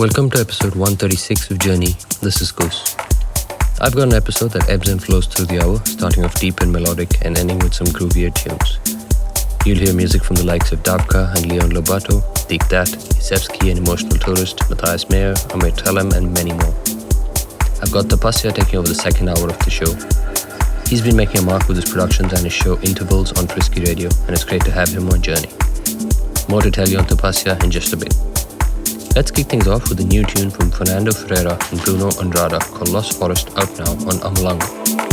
Welcome to episode 136 of Journey. This is Goos. I've got an episode that ebbs and flows through the hour, starting off deep and melodic and ending with some groovier tunes. You'll hear music from the likes of Davka and Leon Lobato, Deek That, Izhevski and Emotional Tourist, Matthias Meyer, Amir Telem, and many more. I've got Tapasya taking over the second hour of the show. He's been making a mark with his productions and his show Intervals on Frisky Radio, and it's great to have him on Journey. More to tell you on Tapasya in just a bit. Let's kick things off with a new tune from Fernando Ferreyra and Bruno Andrada called Lost Forest out now on Amulanga.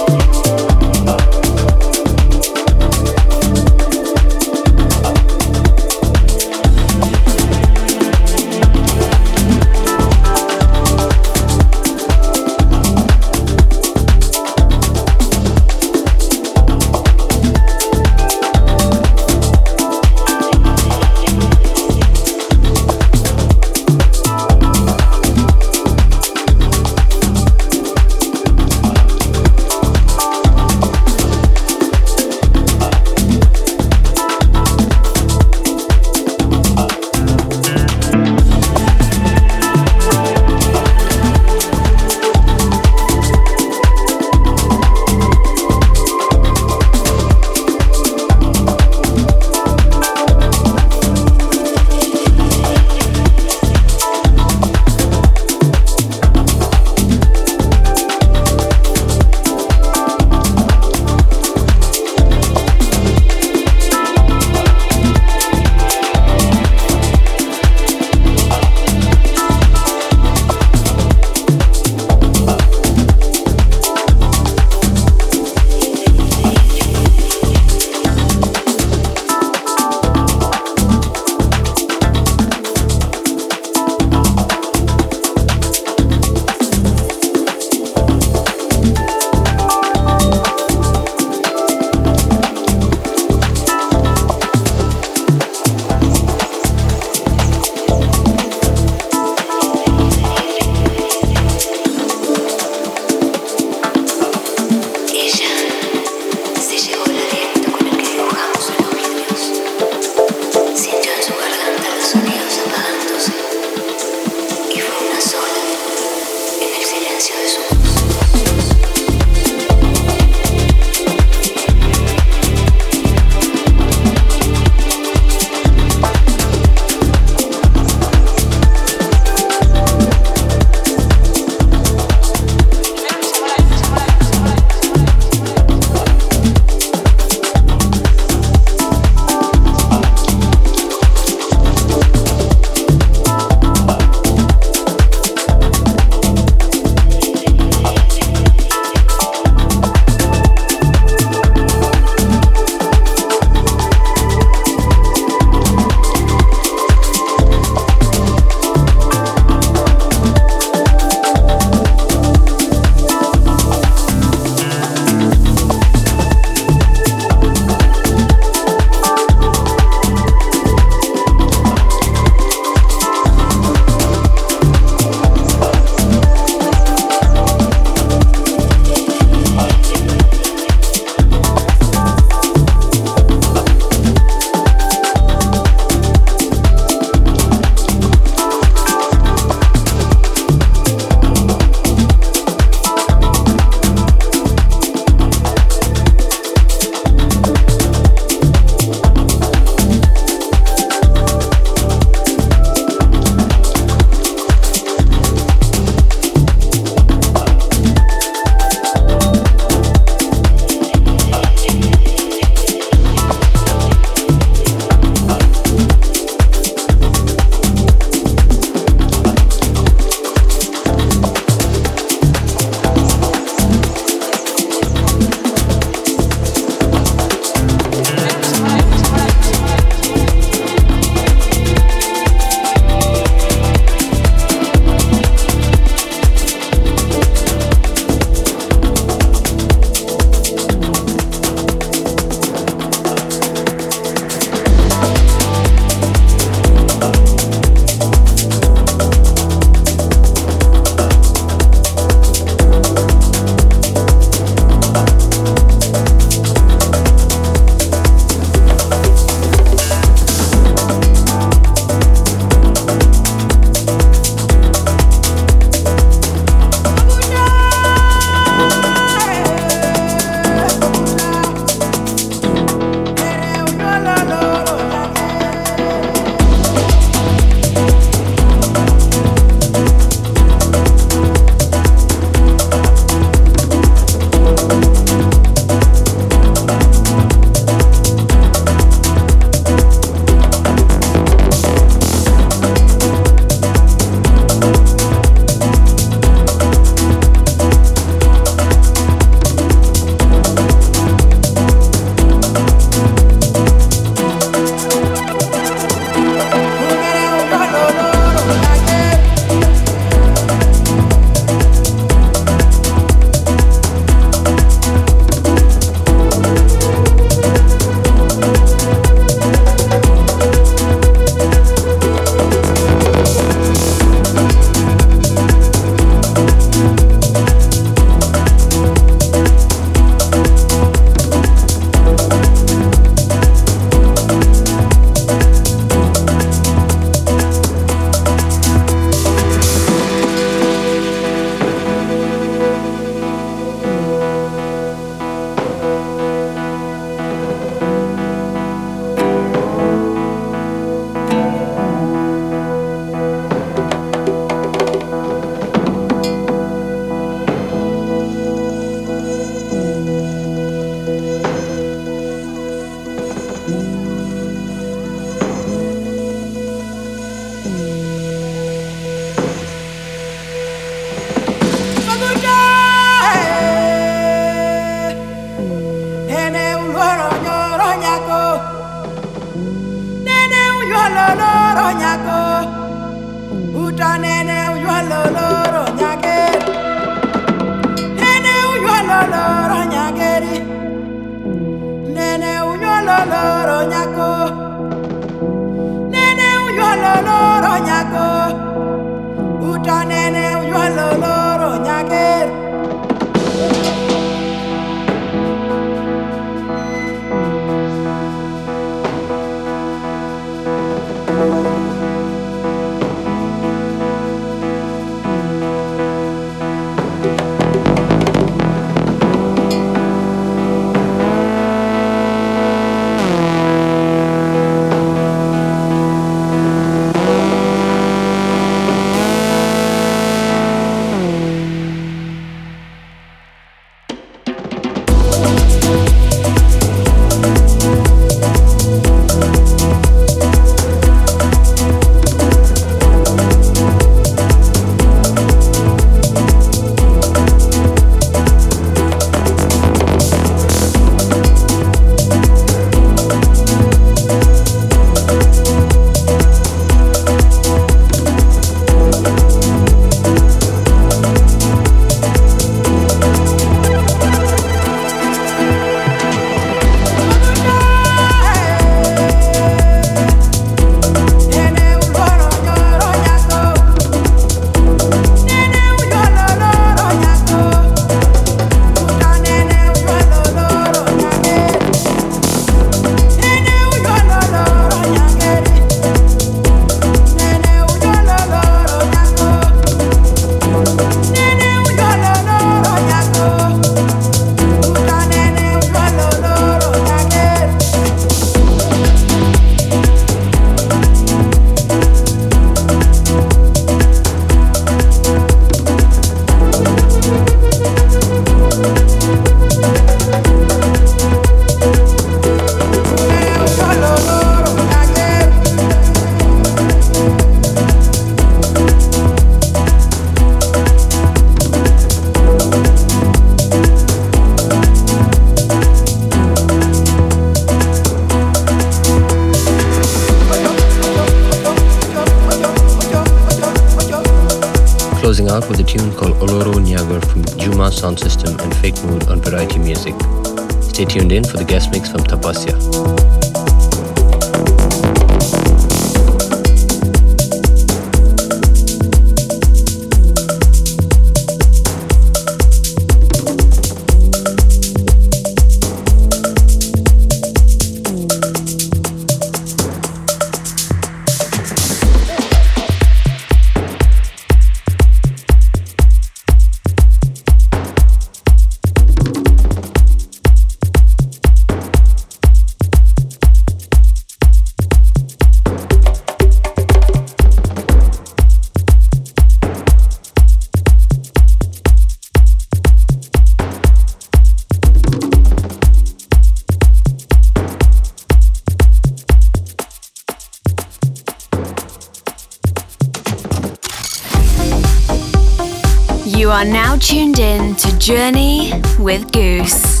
Journey with Goos.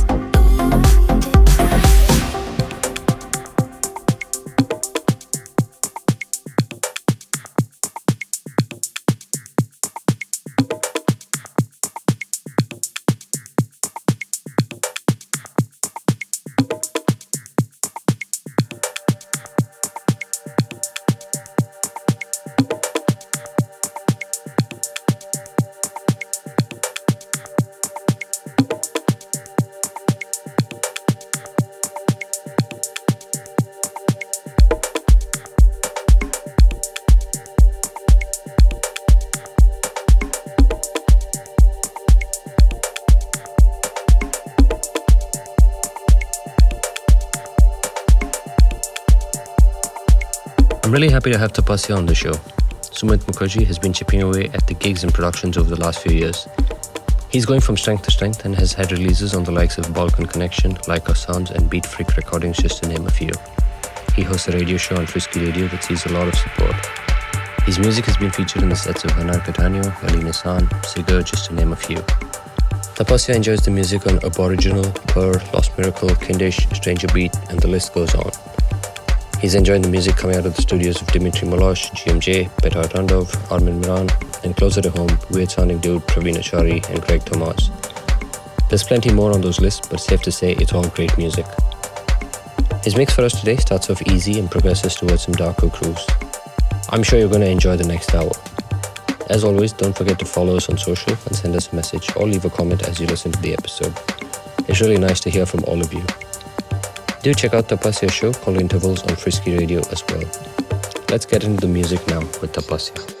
I'm really happy to have Tapasya on the show. Sumit Mukherjee has been chipping away at the gigs and productions over the last few years. He's going from strength to strength and has had releases on the likes of Balkan Connection, Leica Sounds, and Beat Freak Recordings, just to name a few. He hosts a radio show on Frisky Radio that sees a lot of support. His music has been featured in the sets of Hernan Cattaneo, Alina San, Sigur, just to name a few. Tapasya enjoys the music on Aboriginal, Purr, Lost Miracle, Kindish, Stranger Beat, and the list goes on. He's enjoying the music coming out of the studios of Dimitri Molosh, GMJ, Petar Dundov, Armen Miran, and closer to home, weird sounding dude Praveen Achary and Greg Thomas. There's plenty more on those lists, but safe to say it's all great music. His mix for us today starts off easy and progresses towards some darker grooves. I'm sure you're going to enjoy the next hour. As always, don't forget to follow us on social and send us a message or leave a comment as you listen to the episode. It's really nice to hear from all of you. Do check out Tapasya's show called Intervals on Frisky Radio as well. Let's get into the music now with Tapasya.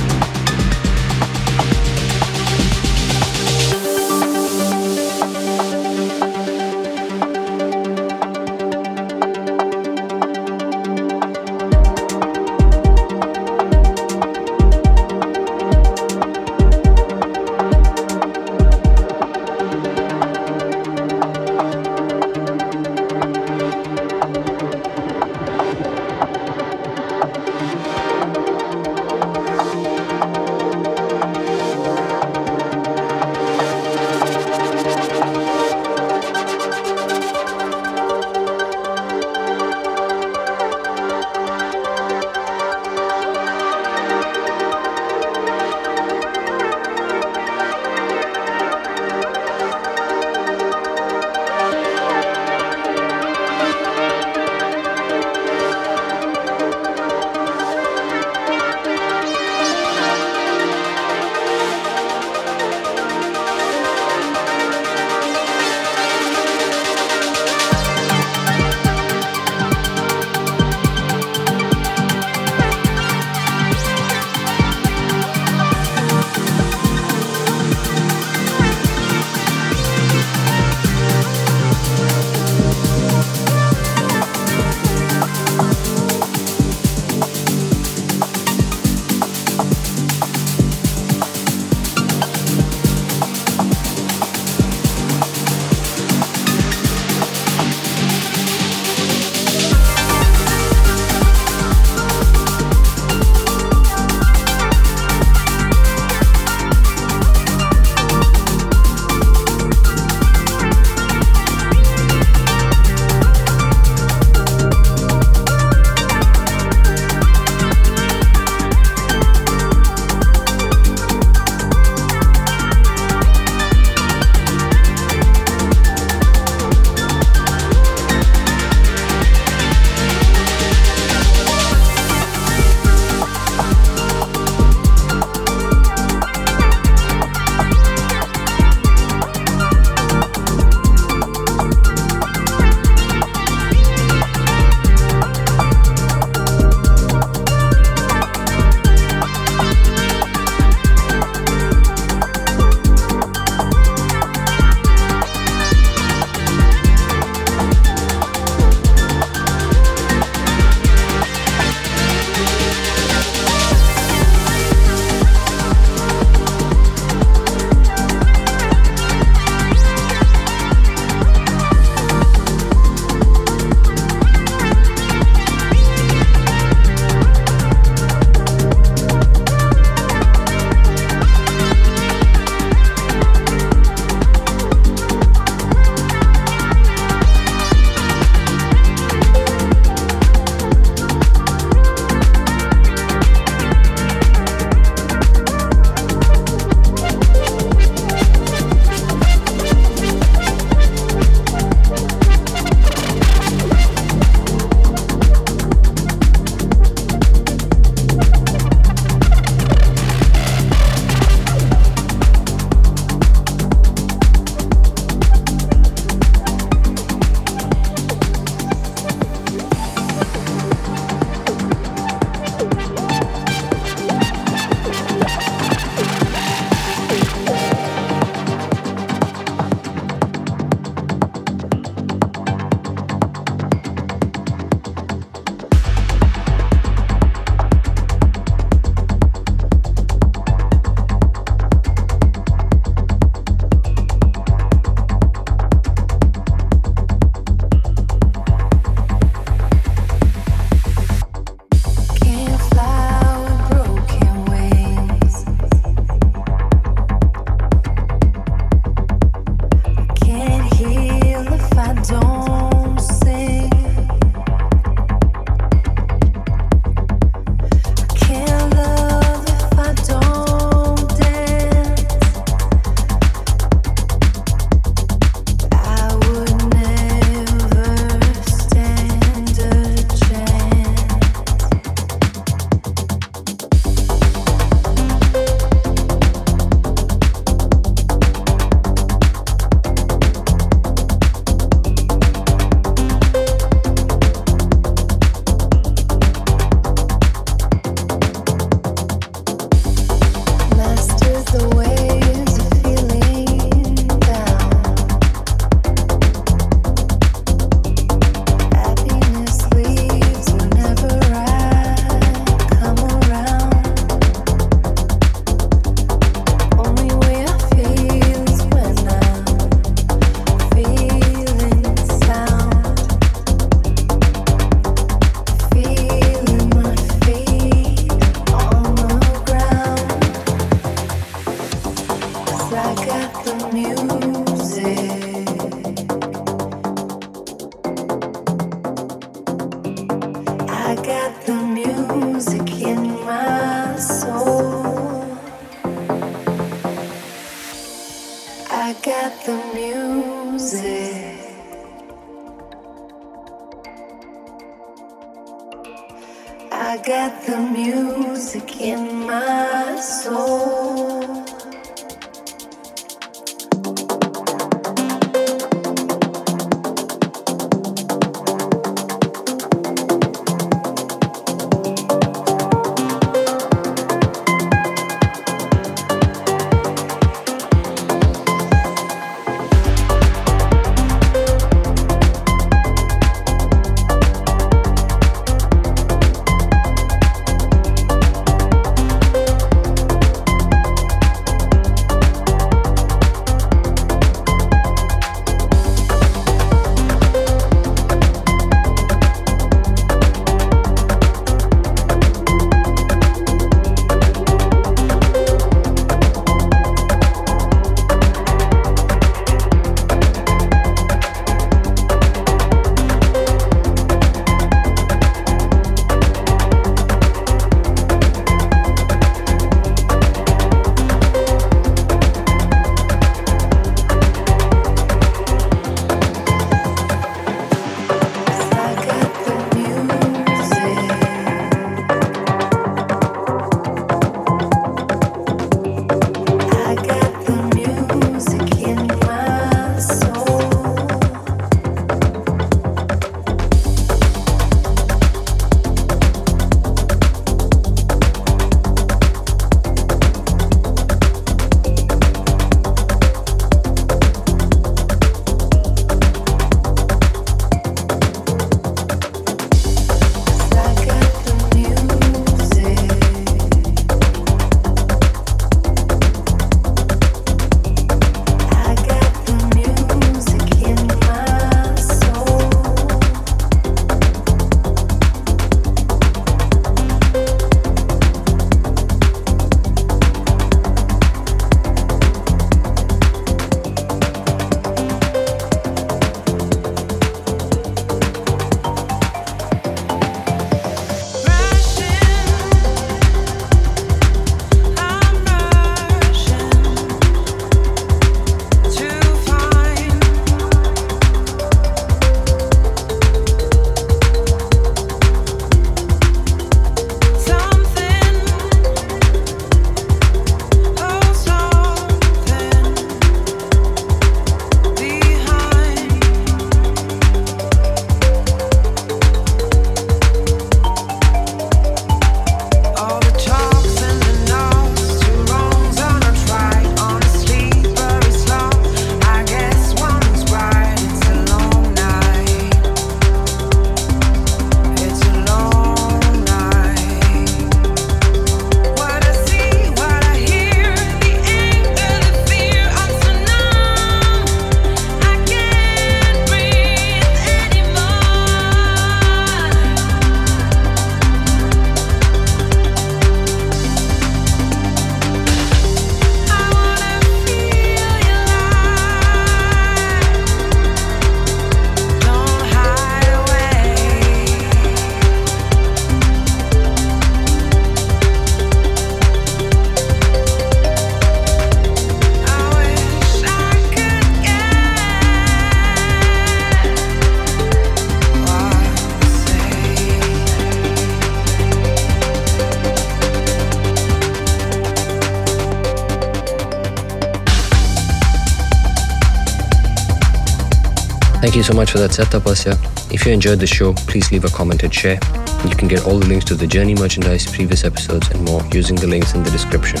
Thank you so much for that set, Tapasya. If you enjoyed the show, please leave a comment and share. You can get all the links to the Journey merchandise, previous episodes, and more using the links in the description.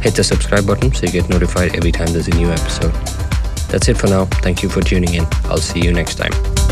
Hit the subscribe button so you get notified every time there's a new episode. That's it for now. Thank you for tuning in. I'll see you next time.